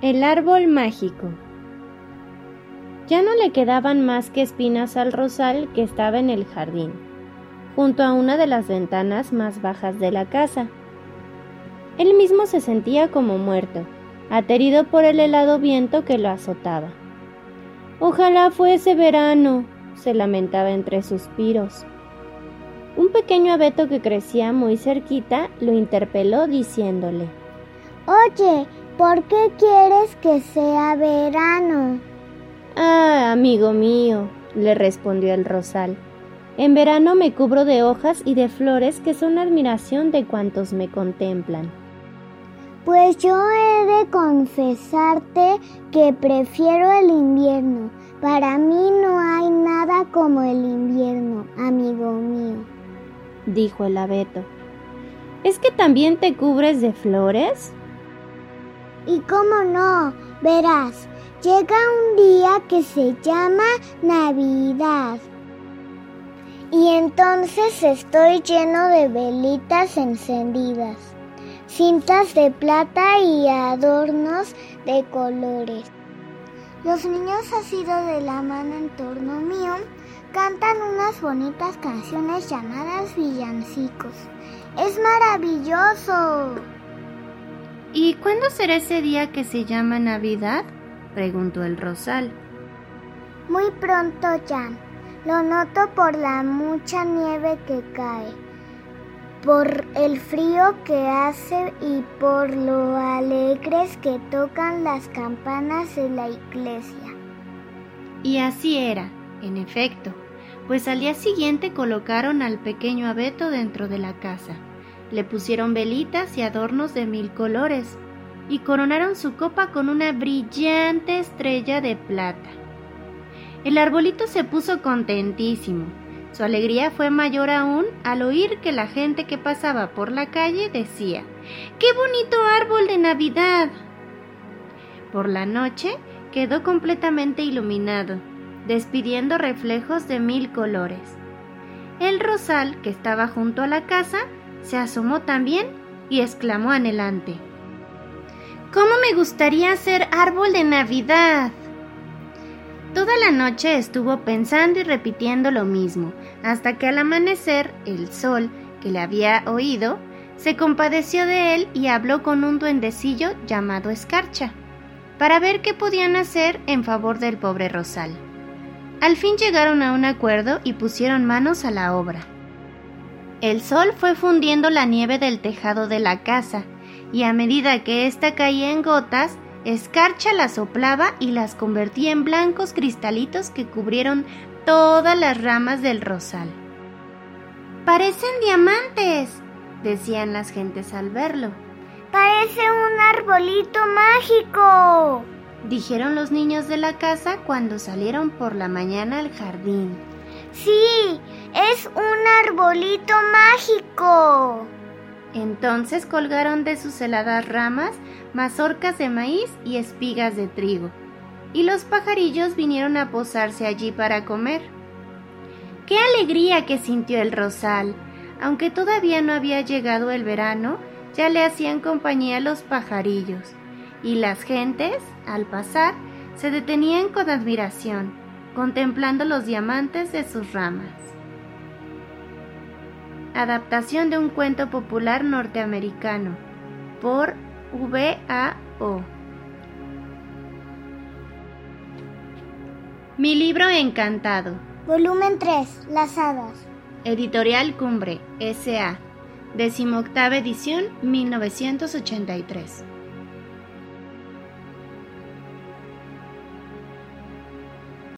El árbol mágico. Ya no le quedaban más que espinas al rosal que estaba en el jardín, junto a una de las ventanas más bajas de la casa. Él mismo se sentía como muerto, aterido por el helado viento que lo azotaba. Ojalá fuese verano, se lamentaba entre suspiros. Un pequeño abeto que crecía muy cerquita lo interpeló diciéndole Oye, ¿por qué quieres que sea verano? Ah, amigo mío, le respondió el rosal. En verano me cubro de hojas y de flores que son admiración de cuantos me contemplan. Pues yo he de confesarte que prefiero el invierno. Para mí no hay nada como el invierno, amigo mío, dijo el abeto. ¿Es que también te cubres de flores? Y cómo no, verás, llega un día que se llama Navidad. Y entonces estoy lleno de velitas encendidas, cintas de plata y adornos de colores. Los niños así de la mano en torno mío cantan unas bonitas canciones llamadas villancicos. ¡Es maravilloso! ¿Y cuándo será ese día que se llama Navidad? preguntó el rosal. Muy pronto ya. Lo noto por la mucha nieve que cae, por el frío que hace y por lo alegres que tocan las campanas de la iglesia. Y así era, en efecto, pues al día siguiente colocaron al pequeño abeto dentro de la casa. Le pusieron velitas y adornos de mil colores y coronaron su copa con una brillante estrella de plata. El arbolito se puso contentísimo. Su alegría fue mayor aún al oír que la gente que pasaba por la calle decía, ¡Qué bonito árbol de Navidad! Por la noche quedó completamente iluminado, despidiendo reflejos de mil colores. El rosal, que estaba junto a la casa, se asomó también y exclamó anhelante. ¿Cómo me gustaría ser árbol de Navidad? Toda la noche estuvo pensando y repitiendo lo mismo, hasta que al amanecer el sol, que le había oído, se compadeció de él y habló con un duendecillo llamado Escarcha, para ver qué podían hacer en favor del pobre Rosal. Al fin llegaron a un acuerdo y pusieron manos a la obra. El sol fue fundiendo la nieve del tejado de la casa, y a medida que ésta caía en gotas, Escarcha las soplaba y las convertía en blancos cristalitos que cubrieron todas las ramas del rosal. Parecen diamantes, decían las gentes al verlo. Parece un arbolito mágico, dijeron los niños de la casa cuando salieron por la mañana al jardín. Sí, es un arbolito mágico. Entonces colgaron de sus heladas ramas mazorcas de maíz y espigas de trigo, y los pajarillos vinieron a posarse allí para comer. ¡Qué alegría que sintió el rosal! Aunque todavía no había llegado el verano, ya le hacían compañía los pajarillos, y las gentes, al pasar, se detenían con admiración contemplando los diamantes de sus ramas. Adaptación de un cuento popular norteamericano por V.A.O. Mi libro encantado. Volumen 3. Las hadas. Editorial Cumbre, S.A. Decimoctava edición, 1983.